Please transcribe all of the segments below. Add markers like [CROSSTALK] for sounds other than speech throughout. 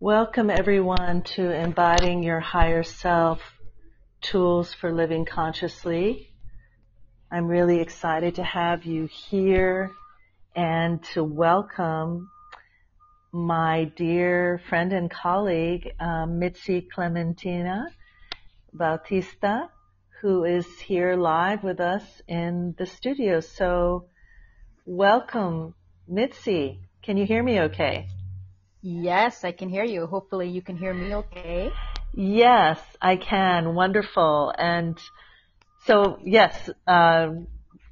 Welcome everyone to Embodying Your Higher Self Tools for Living Consciously. I'm really excited to have you here and to welcome my dear friend and colleague, um, Mitzi Clementina Bautista, who is here live with us in the studio. So welcome, Mitzi. Can you hear me okay? Yes, I can hear you. Hopefully you can hear me okay. Yes, I can. Wonderful. And so, yes, uh,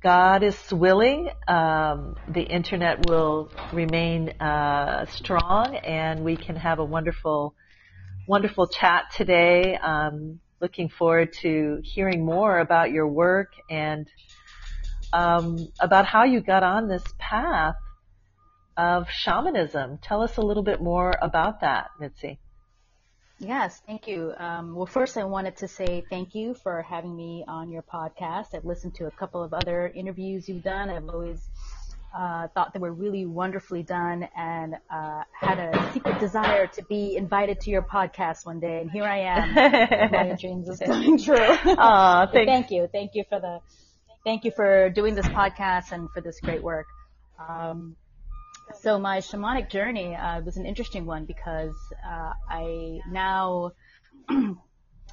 God is willing. Um, the internet will remain uh, strong, and we can have a wonderful, wonderful chat today. Um, looking forward to hearing more about your work and um, about how you got on this path of shamanism. Tell us a little bit more about that, Mitzi. Yes, thank you. Um, well, first, I wanted to say thank you for having me on your podcast. I've listened to a couple of other interviews you've done. I've always uh, thought they were really wonderfully done and uh, had a secret desire to be invited to your podcast one day. And here I am. [LAUGHS] My dreams is coming true. Aw, [LAUGHS] thank, thank you. Thank you for the, thank you for doing this podcast and for this great work. Um, so my shamanic journey uh, was an interesting one because uh, I now [CLEARS THROAT]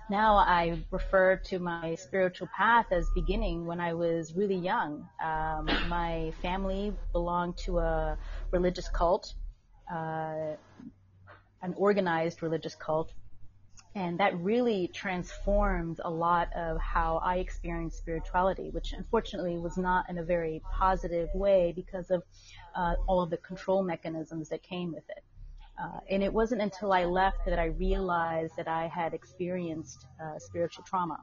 now I refer to my spiritual path as beginning when I was really young. Um, my family belonged to a religious cult, uh, an organized religious cult and that really transformed a lot of how I experienced spirituality, which unfortunately was not in a very positive way because of uh, all of the control mechanisms that came with it. Uh, and it wasn't until I left that I realized that I had experienced uh, spiritual trauma.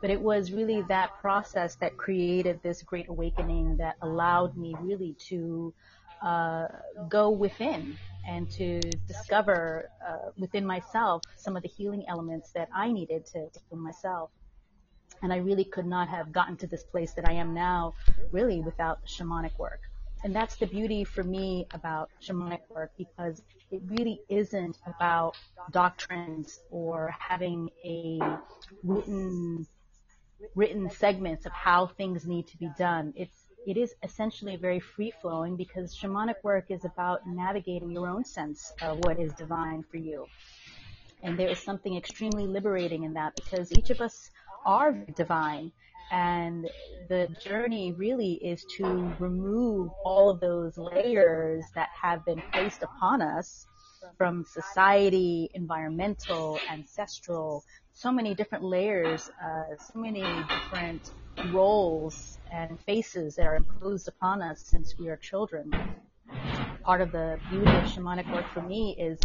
But it was really that process that created this great awakening that allowed me really to uh, go within and to discover uh, within myself some of the healing elements that I needed to, heal myself. And I really could not have gotten to this place that I am now really without shamanic work. And that's the beauty for me about shamanic work because it really isn't about doctrines or having a written written segments of how things need to be done. It's it is essentially very free flowing because shamanic work is about navigating your own sense of what is divine for you. And there is something extremely liberating in that because each of us are divine. And the journey really is to remove all of those layers that have been placed upon us from society, environmental, ancestral, so many different layers, uh, so many different roles and faces that are imposed upon us since we are children. Part of the beauty of shamanic work for me is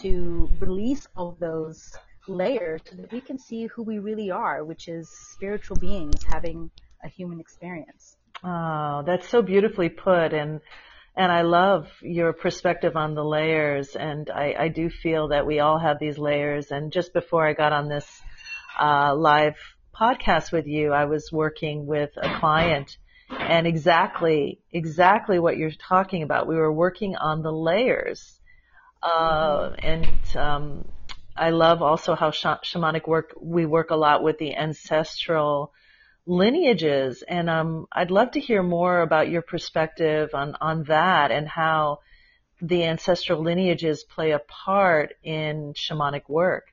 to release all those layers so that we can see who we really are, which is spiritual beings having a human experience. Oh, that's so beautifully put and and I love your perspective on the layers and I, I do feel that we all have these layers and just before I got on this uh, live podcast with you, I was working with a client and exactly, exactly what you're talking about. We were working on the layers. Uh, and, um, I love also how sh- shamanic work, we work a lot with the ancestral lineages. And, um, I'd love to hear more about your perspective on, on that and how the ancestral lineages play a part in shamanic work.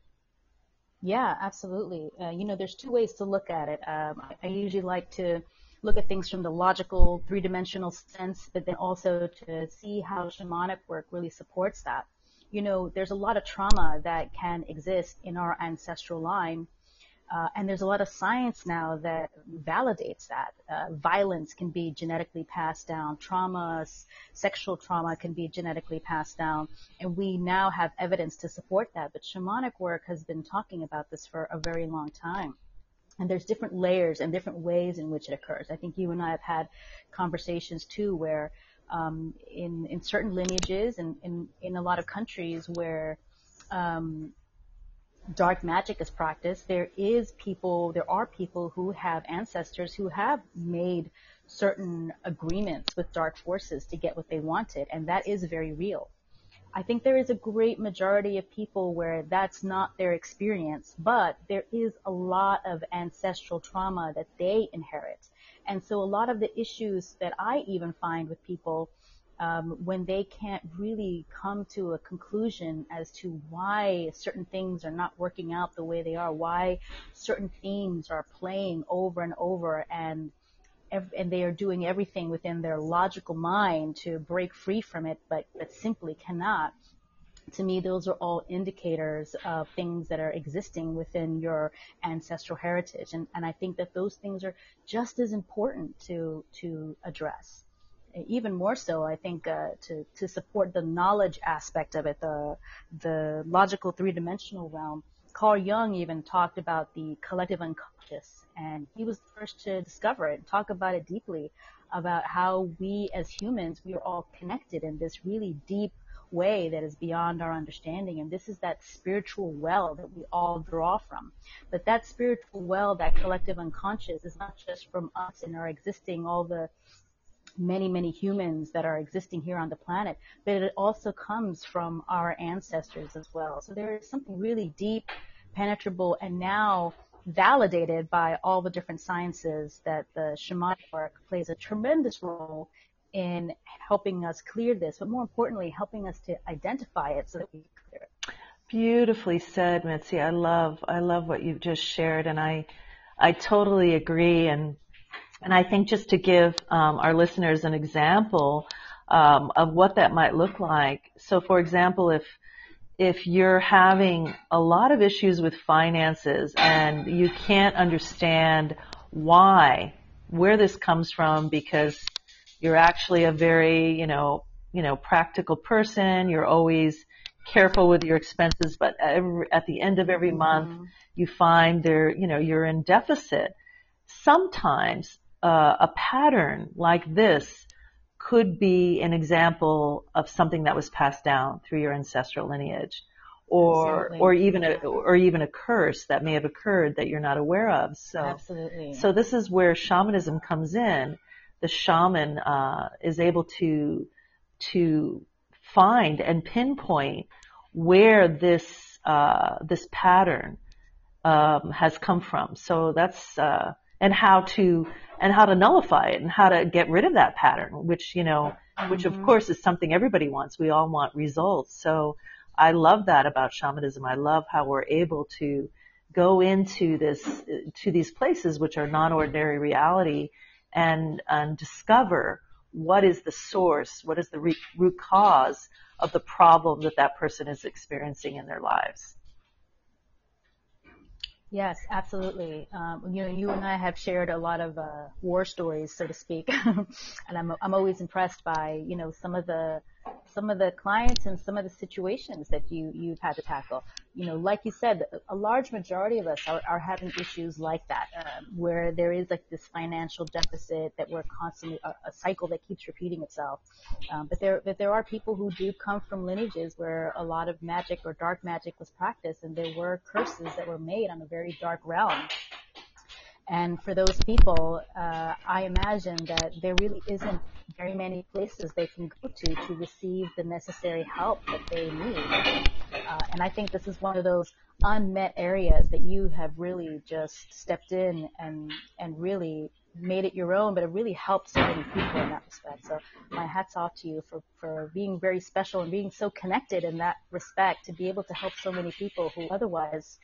Yeah, absolutely. Uh, you know, there's two ways to look at it. Um, I, I usually like to look at things from the logical, three-dimensional sense, but then also to see how shamanic work really supports that. You know, there's a lot of trauma that can exist in our ancestral line uh, and there's a lot of science now that validates that. Uh, violence can be genetically passed down. Trauma, sexual trauma can be genetically passed down. And we now have evidence to support that. But shamanic work has been talking about this for a very long time. And there's different layers and different ways in which it occurs. I think you and I have had conversations too where um, in, in certain lineages and in, in a lot of countries where um, dark magic is practiced, there is people, there are people who have ancestors who have made certain agreements with dark forces to get what they wanted, and that is very real. I think there is a great majority of people where that's not their experience, but there is a lot of ancestral trauma that they inherit. And so a lot of the issues that I even find with people um, when they can't really come to a conclusion as to why certain things are not working out the way they are, why certain themes are playing over and over, and and they are doing everything within their logical mind to break free from it, but but simply cannot. To me, those are all indicators of things that are existing within your ancestral heritage, and and I think that those things are just as important to to address even more so, I think, uh, to, to support the knowledge aspect of it, the, the logical three-dimensional realm. Carl Jung even talked about the collective unconscious, and he was the first to discover it, talk about it deeply, about how we as humans, we are all connected in this really deep way that is beyond our understanding. And this is that spiritual well that we all draw from. But that spiritual well, that collective unconscious is not just from us and our existing, all the many, many humans that are existing here on the planet, but it also comes from our ancestors as well. So there is something really deep, penetrable, and now validated by all the different sciences that the shamanic work plays a tremendous role in helping us clear this, but more importantly, helping us to identify it so that we clear it. Beautifully said, Mitzi. I love, I love what you've just shared, and I, I totally agree. And and I think just to give um, our listeners an example um, of what that might look like. So, for example, if if you're having a lot of issues with finances and you can't understand why, where this comes from, because you're actually a very, you know, you know, practical person. You're always careful with your expenses, but every, at the end of every month, mm-hmm. you find there, you know, you're in deficit. Sometimes uh, a pattern like this could be an example of something that was passed down through your ancestral lineage or Absolutely. or even a or even a curse that may have occurred that you're not aware of so Absolutely. so this is where shamanism comes in the shaman uh, is able to to find and pinpoint where this uh, this pattern um, has come from so that's uh, and how to and how to nullify it and how to get rid of that pattern, which you know, which of mm-hmm. course is something everybody wants. We all want results. So I love that about shamanism. I love how we're able to go into this to these places which are non-ordinary reality and and discover what is the source, what is the root cause of the problem that that person is experiencing in their lives. Yes, absolutely. Um, you know, you and I have shared a lot of uh, war stories, so to speak, [LAUGHS] and I'm I'm always impressed by you know some of the some of the clients and some of the situations that you you've had to tackle. You know, like you said, a large majority of us are, are having issues like that, uh, where there is like this financial deficit that we're constantly a, a cycle that keeps repeating itself. Um, but there but there are people who do come from lineages where a lot of magic or dark magic was practiced, and there were curses that were made on a very dark realm. And for those people, uh, I imagine that there really isn't very many places they can go to to receive the necessary help that they need. Uh, and I think this is one of those unmet areas that you have really just stepped in and and really made it your own, but it really helped so many people in that respect. So my hats off to you for, for being very special and being so connected in that respect to be able to help so many people who otherwise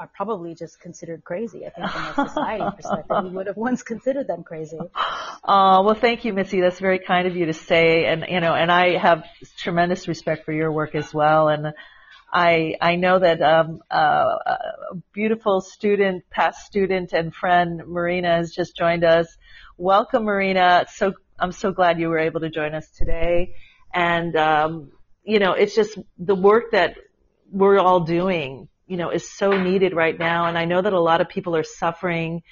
are probably just considered crazy. I think from a society [LAUGHS] perspective, we would have once considered them crazy. Uh, well, thank you, Mitzi. That's very kind of you to say. And, you know, and I have tremendous respect for your work as well. And I, I know that, um, uh, a beautiful student, past student and friend, Marina has just joined us. Welcome, Marina. So, I'm so glad you were able to join us today. And, um, you know, it's just the work that we're all doing you know, is so needed right now. And I know that a lot of people are suffering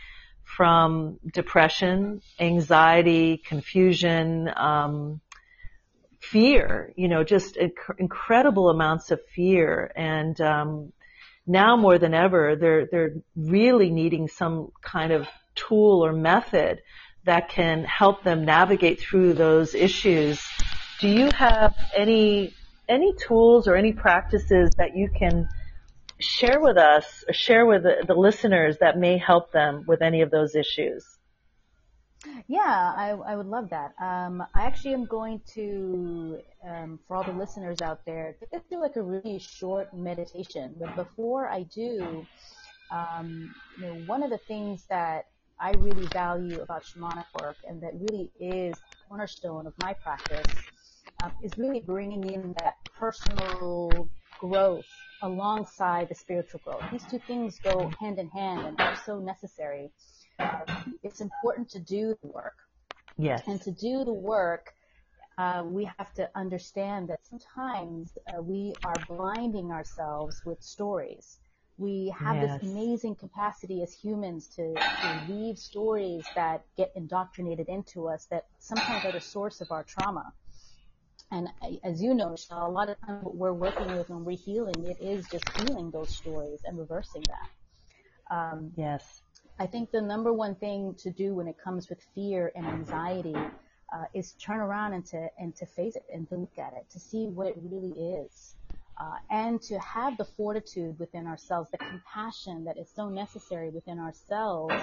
from depression, anxiety, confusion, um, fear, you know, just inc- incredible amounts of fear. And, um, now more than ever, they're, they're really needing some kind of tool or method that can help them navigate through those issues. Do you have any any tools or any practices that you can share with us share with the, the listeners that may help them with any of those issues? Yeah, I, I would love that. Um, I actually am going to, um, for all the listeners out there, to do like a really short meditation. But before I do, um, you know, one of the things that I really value about shamanic work and that really is the cornerstone of my practice um, is really bringing in that personal growth alongside the spiritual growth. These two things go hand in hand and are so necessary. It's important to do the work. Yes. And to do the work, uh, we have to understand that sometimes uh, we are blinding ourselves with stories. We have yes. this amazing capacity as humans to, to weave stories that get indoctrinated into us that sometimes are the source of our trauma. And as you know, Michelle, a lot of times what we're working with when we're healing, it is just healing those stories and reversing that. Um, yes. I think the number one thing to do when it comes with fear and anxiety uh, is turn around and to and to face it and to look at it to see what it really is uh, and to have the fortitude within ourselves, the compassion that is so necessary within ourselves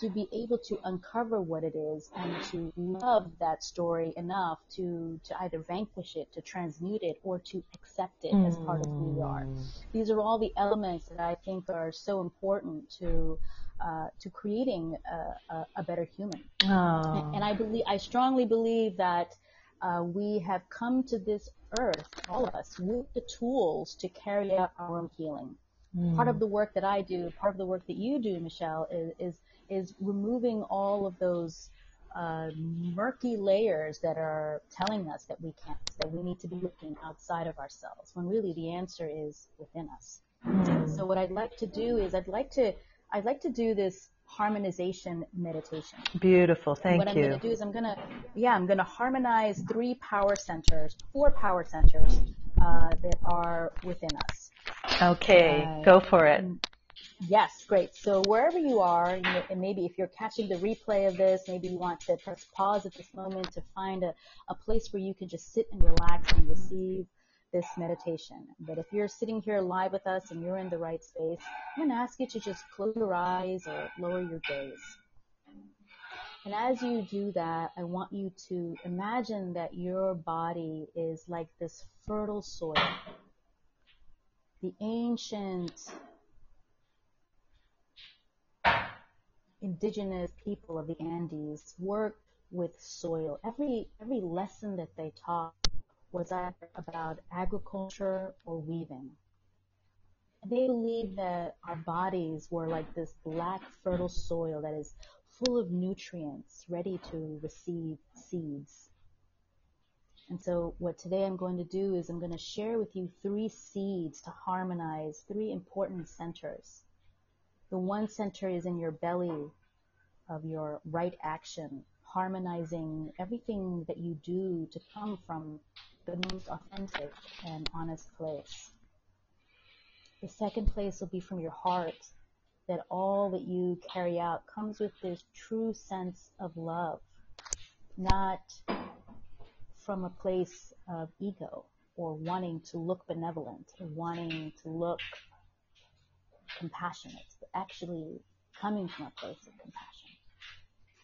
to be able to uncover what it is and to love that story enough to, to either vanquish it, to transmute it, or to accept it mm. as part of who we are. Mm. These are all the elements that I think are so important to uh, to creating a, a, a better human. Oh. And I believe, I strongly believe that uh, we have come to this earth, all of us, with the tools to carry out our own healing. Mm. Part of the work that I do, part of the work that you do, Michelle, is is, is removing all of those uh, murky layers that are telling us that we can't, that we need to be looking outside of ourselves, when really the answer is within us. Mm. So what I'd like to do is I'd like to I'd like to do this harmonization meditation. Beautiful. Thank what you. What I'm going to do is I'm going to, yeah, I'm going to harmonize three power centers, four power centers uh, that are within us. Okay, uh, go for it. Yes, great. So wherever you are, and maybe if you're catching the replay of this, maybe you want to press pause at this moment to find a, a place where you can just sit and relax and receive this meditation. But if you're sitting here live with us and you're in the right space, I'm going to ask you to just close your eyes or lower your gaze. And as you do that, I want you to imagine that your body is like this fertile soil. The ancient indigenous people of the Andes worked with soil. Every every lesson that they taught was either about agriculture or weaving. They believed that our bodies were like this black fertile soil that is full of nutrients, ready to receive seeds. And so what today I'm going to do is I'm going to share with you three seeds to harmonize three important centers. The one center is in your belly of your right action, harmonizing everything that you do to come from the most authentic and honest place. The second place will be from your heart, that all that you carry out comes with this true sense of love, not from a place of ego or wanting to look benevolent or wanting to look compassionate, but actually coming from a place of compassion.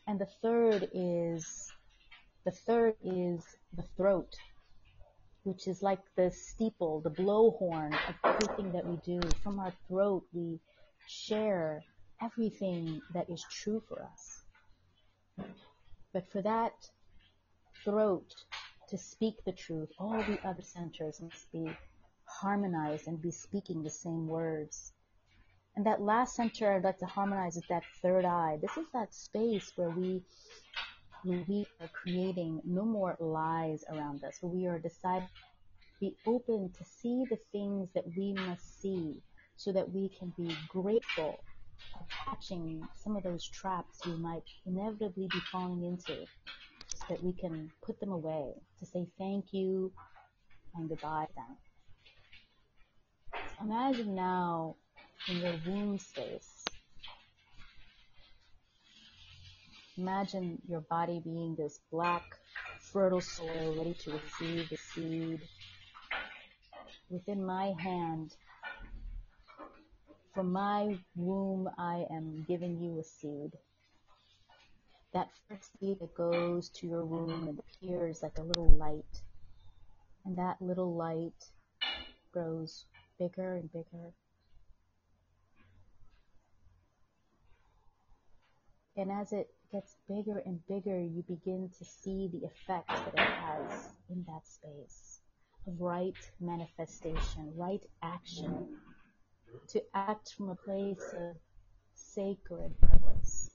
And the third is, the third is the throat, which is like the steeple, the blowhorn of everything that we do. From our throat, we share everything that is true for us. But for that throat to speak the truth, all the other centers must be harmonized and be speaking the same words. And that last center I'd like to harmonize is that third eye. This is that space where we we are creating no more lies around us. We are deciding to be open to see the things that we must see so that we can be grateful for catching some of those traps we might inevitably be falling into so that we can put them away to say thank you and goodbye to them. Imagine now in your womb space Imagine your body being this black, fertile soil ready to receive the seed. within my hand, from my womb, I am giving you a seed. That first seed that goes to your womb and appears like a little light. And that little light grows bigger and bigger. And as it gets bigger and bigger, you begin to see the effect that it has in that space of right manifestation, right action, to act from a place of sacred purpose.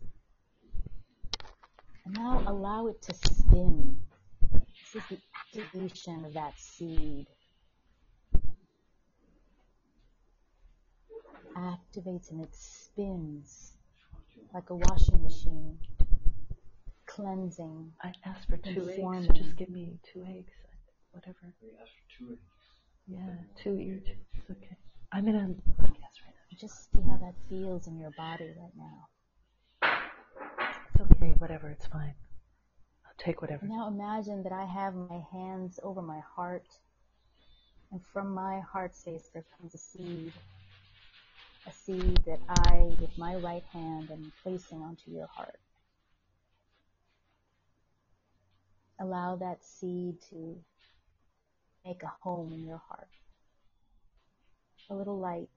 And now allow it to spin. This is the activation of that seed. Activates and it spins like a washing machine, cleansing. I asked for two Informing. eggs. Just give me two eggs, whatever. We asked for two eggs. Yeah, two. You're two. It's okay. I'm in a podcast right now. Just see how that feels in your body right now. It's okay. Whatever. It's fine. I'll take whatever. Now imagine that I have my hands over my heart, and from my heart space there comes a seed. A seed that I, with my right hand, am placing onto your heart. Allow that seed to make a home in your heart. A little light,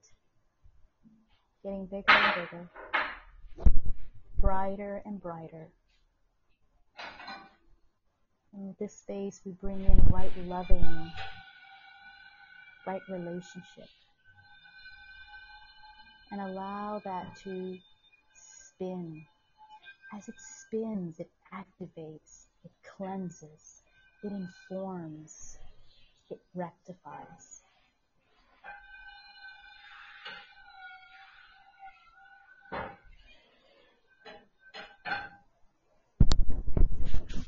getting bigger and bigger, brighter and brighter. In this space, we bring in right loving, right relationship. And allow that to spin. As it spins, it activates, it cleanses, it informs, it rectifies.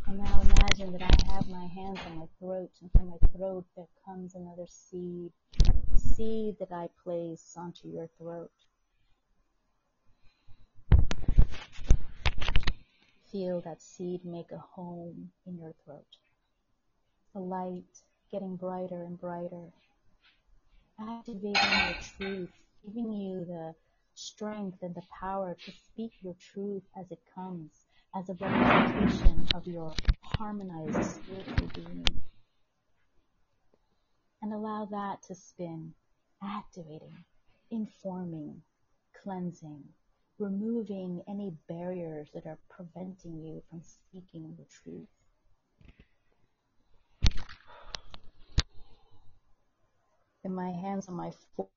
And now imagine that I have my hands on my throat, and from my throat there comes another seed, seed that I place onto your throat. Feel that seed make a home in your throat. The light getting brighter and brighter, activating your truth, giving you the strength and the power to speak your truth as it comes, as a representation of your harmonized spiritual being. And allow that to spin, activating, informing, cleansing, removing any barriers that are preventing you from speaking the truth. Then my hands on my forehead.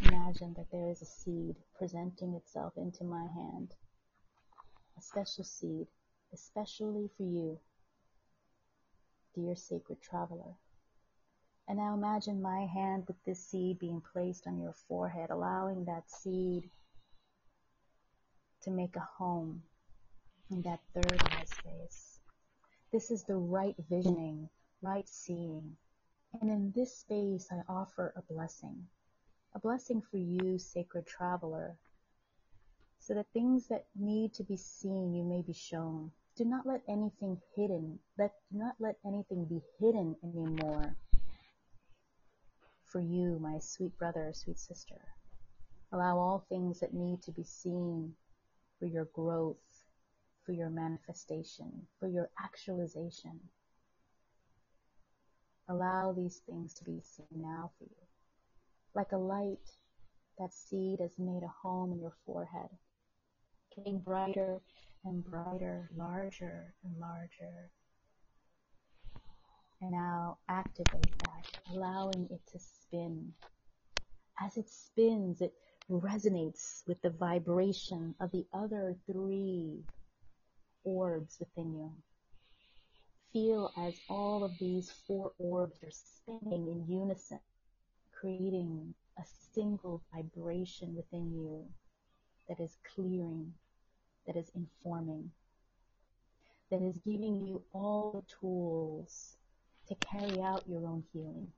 Imagine that there is a seed presenting itself into my hand. A special seed, especially for you, dear sacred traveler. And now imagine my hand with this seed being placed on your forehead, allowing that seed to make a home in that third eye space. This is the right visioning, right seeing. And in this space, I offer a blessing. A blessing for you, sacred traveler, so that things that need to be seen, you may be shown. Do not let anything hidden, let, do not let anything be hidden anymore for you, my sweet brother, sweet sister. Allow all things that need to be seen for your growth, for your manifestation, for your actualization. Allow these things to be seen now for you. Like a light, that seed has made a home in your forehead, getting brighter and brighter, larger and larger. And now activate that, allowing it to spin. As it spins, it resonates with the vibration of the other three orbs within you. Feel as all of these four orbs are spinning in unison, creating a single vibration within you that is clearing, that is informing, that is giving you all the tools to carry out your own healing,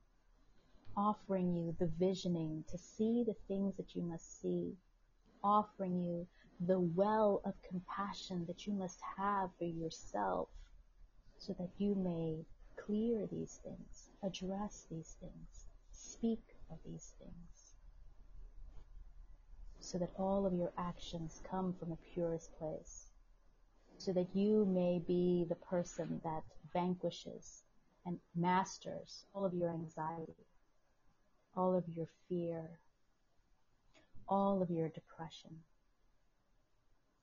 offering you the visioning to see the things that you must see, offering you the well of compassion that you must have for yourself so that you may clear these things, address these things, speak of these things, so that all of your actions come from the purest place, so that you may be the person that vanquishes and masters all of your anxiety, all of your fear, all of your depression.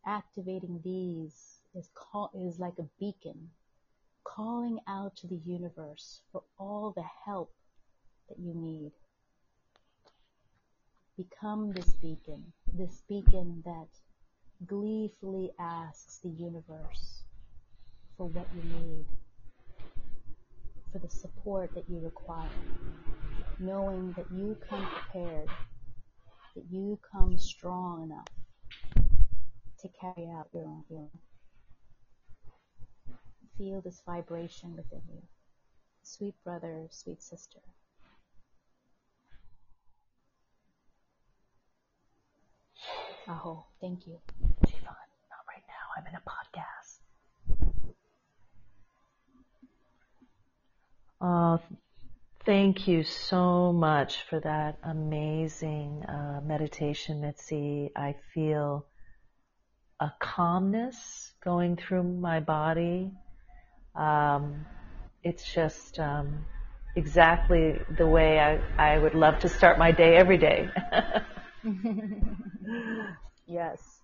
Activating these is, call, is like a beacon calling out to the universe for all the help that you need. Become this beacon, this beacon that gleefully asks the universe for what you need, for the support that you require, knowing that you come prepared, that you come strong enough to carry out your own healing feel this vibration within you. Sweet brother, sweet sister. Aho, thank you. Not right now. I'm in a podcast. Oh, thank you so much for that amazing uh, meditation, Mitzi. I feel a calmness going through my body um, it's just um, exactly the way I, I would love to start my day every day. [LAUGHS] yes,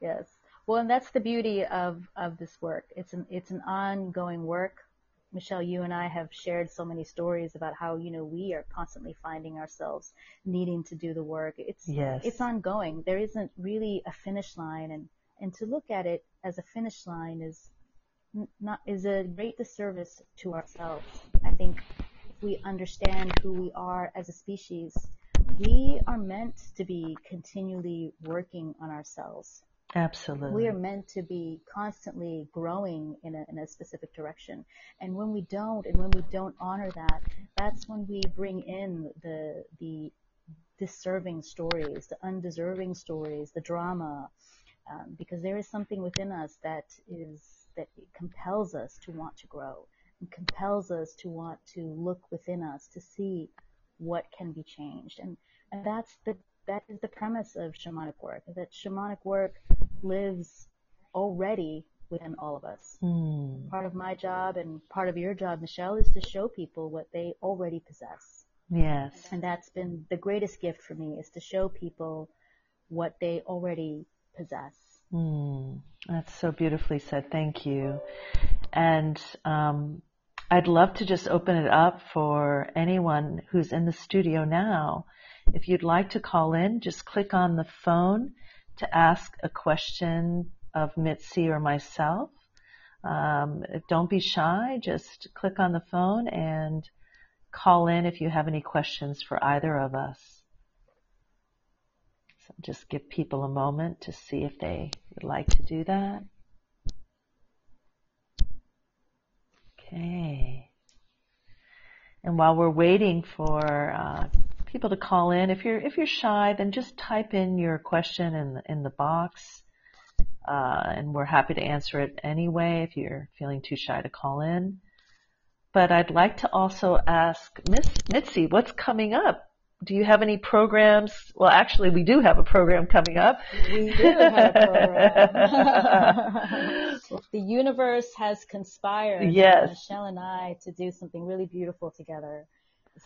yes. Well, and that's the beauty of, of this work. It's an it's an ongoing work. Michelle, you and I have shared so many stories about how you know we are constantly finding ourselves needing to do the work. It's yes. it's ongoing. There isn't really a finish line, and and to look at it as a finish line is not is a great disservice to ourselves. I think if we understand who we are as a species, we are meant to be continually working on ourselves. Absolutely. We are meant to be constantly growing in a, in a specific direction. And when we don't, and when we don't honor that, that's when we bring in the, the deserving stories, the undeserving stories, the drama, um, because there is something within us that is that compels us to want to grow and compels us to want to look within us to see what can be changed. And, and that's the, that is the premise of shamanic work, that shamanic work lives already within all of us. Mm. Part of my job and part of your job, Michelle, is to show people what they already possess. Yes. And that's been the greatest gift for me is to show people what they already possess. Mm, that's so beautifully said. Thank you. And um, I'd love to just open it up for anyone who's in the studio now. If you'd like to call in, just click on the phone to ask a question of Mitzi or myself. Um, don't be shy. Just click on the phone and call in if you have any questions for either of us. So just give people a moment to see if they would like to do that. Okay. And while we're waiting for uh, people to call in, if you're if you're shy, then just type in your question in the, in the box, uh, and we're happy to answer it anyway. If you're feeling too shy to call in, but I'd like to also ask Miss Mitzi, what's coming up do you have any programs? Well, actually, we do have a program coming up. We do have a program. [LAUGHS] the universe has conspired. Yes. Michelle and I to do something really beautiful together.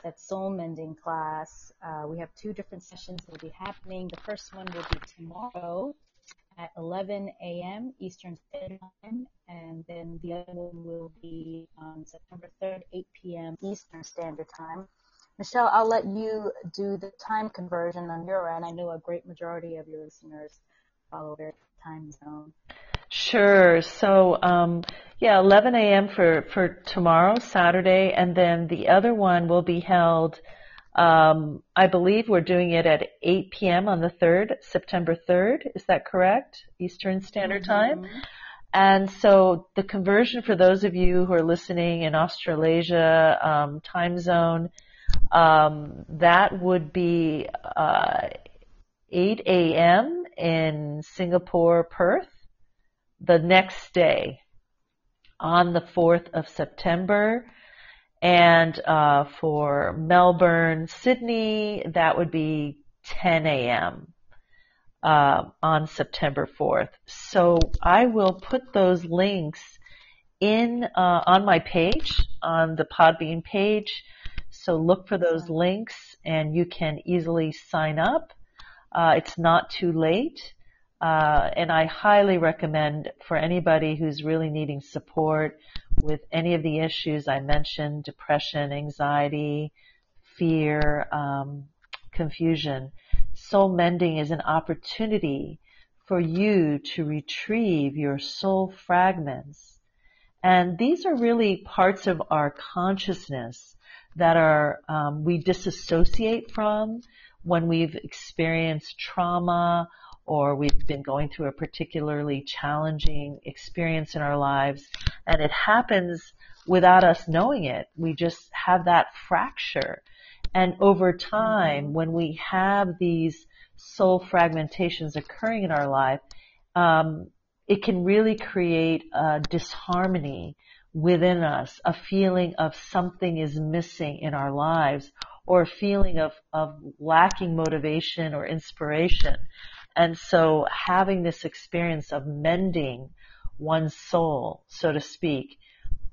That soul mending class. Uh, we have two different sessions that will be happening. The first one will be tomorrow at 11 a.m. Eastern Standard Time, and then the other one will be on September 3rd, 8 p.m. Eastern Standard Time. Michelle, I'll let you do the time conversion on your end. I know a great majority of your listeners follow their time zone. Sure. So, um, yeah, 11 a.m. for, for tomorrow, Saturday, and then the other one will be held, um, I believe we're doing it at 8 p.m. on the 3rd, September 3rd. Is that correct? Eastern Standard mm-hmm. Time? And so the conversion for those of you who are listening in Australasia um, time zone, um, that would be uh, 8 a.m. in Singapore, Perth, the next day on the 4th of September. And uh, for Melbourne, Sydney, that would be 10 a.m. Uh, on September 4th. So I will put those links in uh, on my page, on the Podbean page. So look for those links, and you can easily sign up. Uh, it's not too late. Uh, and I highly recommend for anybody who's really needing support with any of the issues I mentioned, depression, anxiety, fear, um, confusion. Soul mending is an opportunity for you to retrieve your soul fragments. And these are really parts of our consciousness that are um, we disassociate from when we've experienced trauma or we've been going through a particularly challenging experience in our lives and it happens without us knowing it. We just have that fracture. And over time, when we have these soul fragmentations occurring in our life, um, it can really create a disharmony within us, a feeling of something is missing in our lives, or a feeling of, of lacking motivation or inspiration. And so having this experience of mending one's soul, so to speak,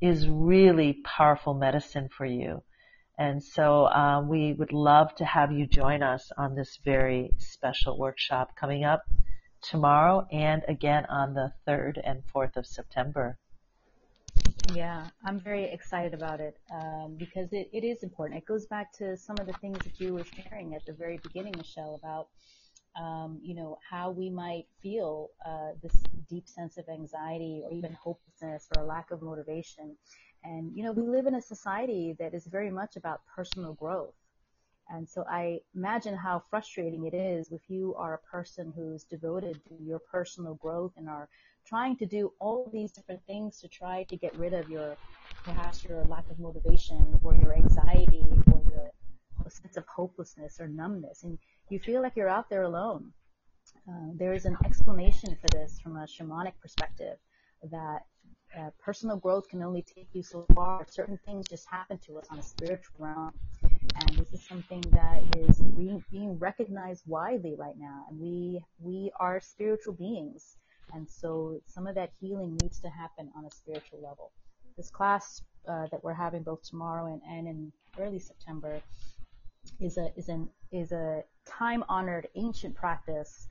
is really powerful medicine for you. And so uh, we would love to have you join us on this very special workshop coming up tomorrow and again on the 3rd and 4th of September. Yeah, I'm very excited about it um, because it, it is important. It goes back to some of the things that you were sharing at the very beginning, Michelle, about um, you know, how we might feel uh, this deep sense of anxiety or even hopelessness or a lack of motivation. And, you know, we live in a society that is very much about personal growth. And so I imagine how frustrating it is if you are a person who's devoted to your personal growth and are trying to do all these different things to try to get rid of your, perhaps your lack of motivation or your anxiety or your sense of hopelessness or numbness. And you feel like you're out there alone. Uh, there is an explanation for this from a shamanic perspective that uh, personal growth can only take you so far. Certain things just happen to us on a spiritual realm. And this is something that is re- being recognized widely right now. And we, we are spiritual beings. And so some of that healing needs to happen on a spiritual level. This class uh, that we're having both tomorrow and, and in early September is a, is an, is a time honored ancient practice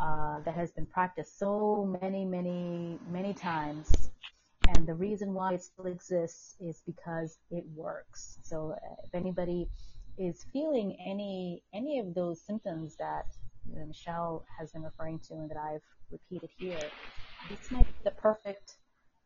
uh, that has been practiced so many, many, many times. And the reason why it still exists is because it works. So uh, if anybody is feeling any any of those symptoms that Michelle has been referring to and that I've repeated here, this might be the perfect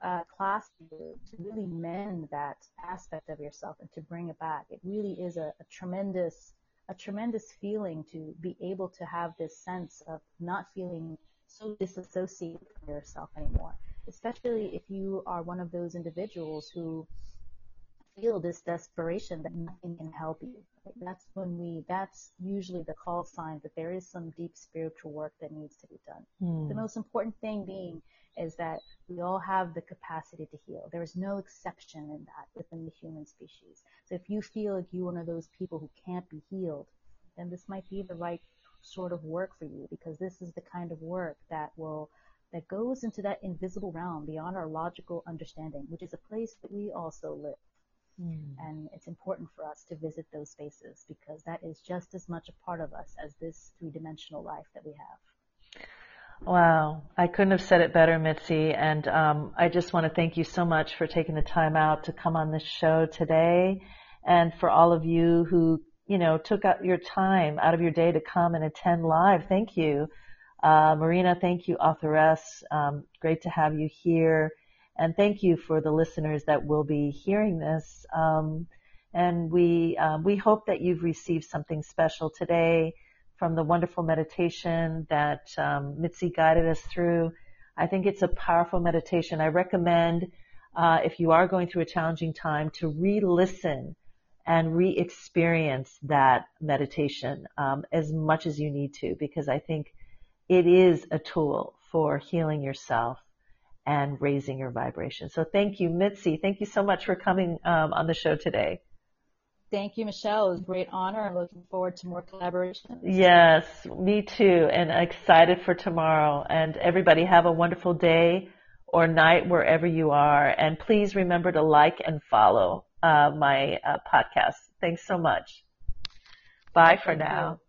uh, class to, to really mend that aspect of yourself and to bring it back. It really is a, a tremendous a tremendous feeling to be able to have this sense of not feeling so disassociated from yourself anymore, especially if you are one of those individuals who feel this desperation that nothing can help you. That's when we, that's usually the call sign that there is some deep spiritual work that needs to be done. Mm. The most important thing being is that we all have the capacity to heal. There is no exception in that within the human species. So if you feel like you're one of those people who can't be healed, then this might be the right sort of work for you because this is the kind of work that will that goes into that invisible realm beyond our logical understanding, which is a place that we also live. Mm. And it's important for us to visit those spaces because that is just as much a part of us as this three dimensional life that we have. Wow, I couldn't have said it better, Mitzi. And um, I just want to thank you so much for taking the time out to come on this show today, and for all of you who you know took out your time out of your day to come and attend live. Thank you, uh, Marina. Thank you, authoress. Um, great to have you here, and thank you for the listeners that will be hearing this. Um, and we uh, we hope that you've received something special today from the wonderful meditation that um, Mitzi guided us through. I think it's a powerful meditation. I recommend uh, if you are going through a challenging time to re-listen and re-experience that meditation um, as much as you need to, because I think it is a tool for healing yourself and raising your vibration. So thank you, Mitzi. Thank you so much for coming um, on the show today. Thank you, Michelle. It was a great honor. I'm looking forward to more collaboration. Yes, me too. And excited for tomorrow. And everybody have a wonderful day or night wherever you are. And please remember to like and follow uh, my uh, podcast. Thanks so much. Bye for now.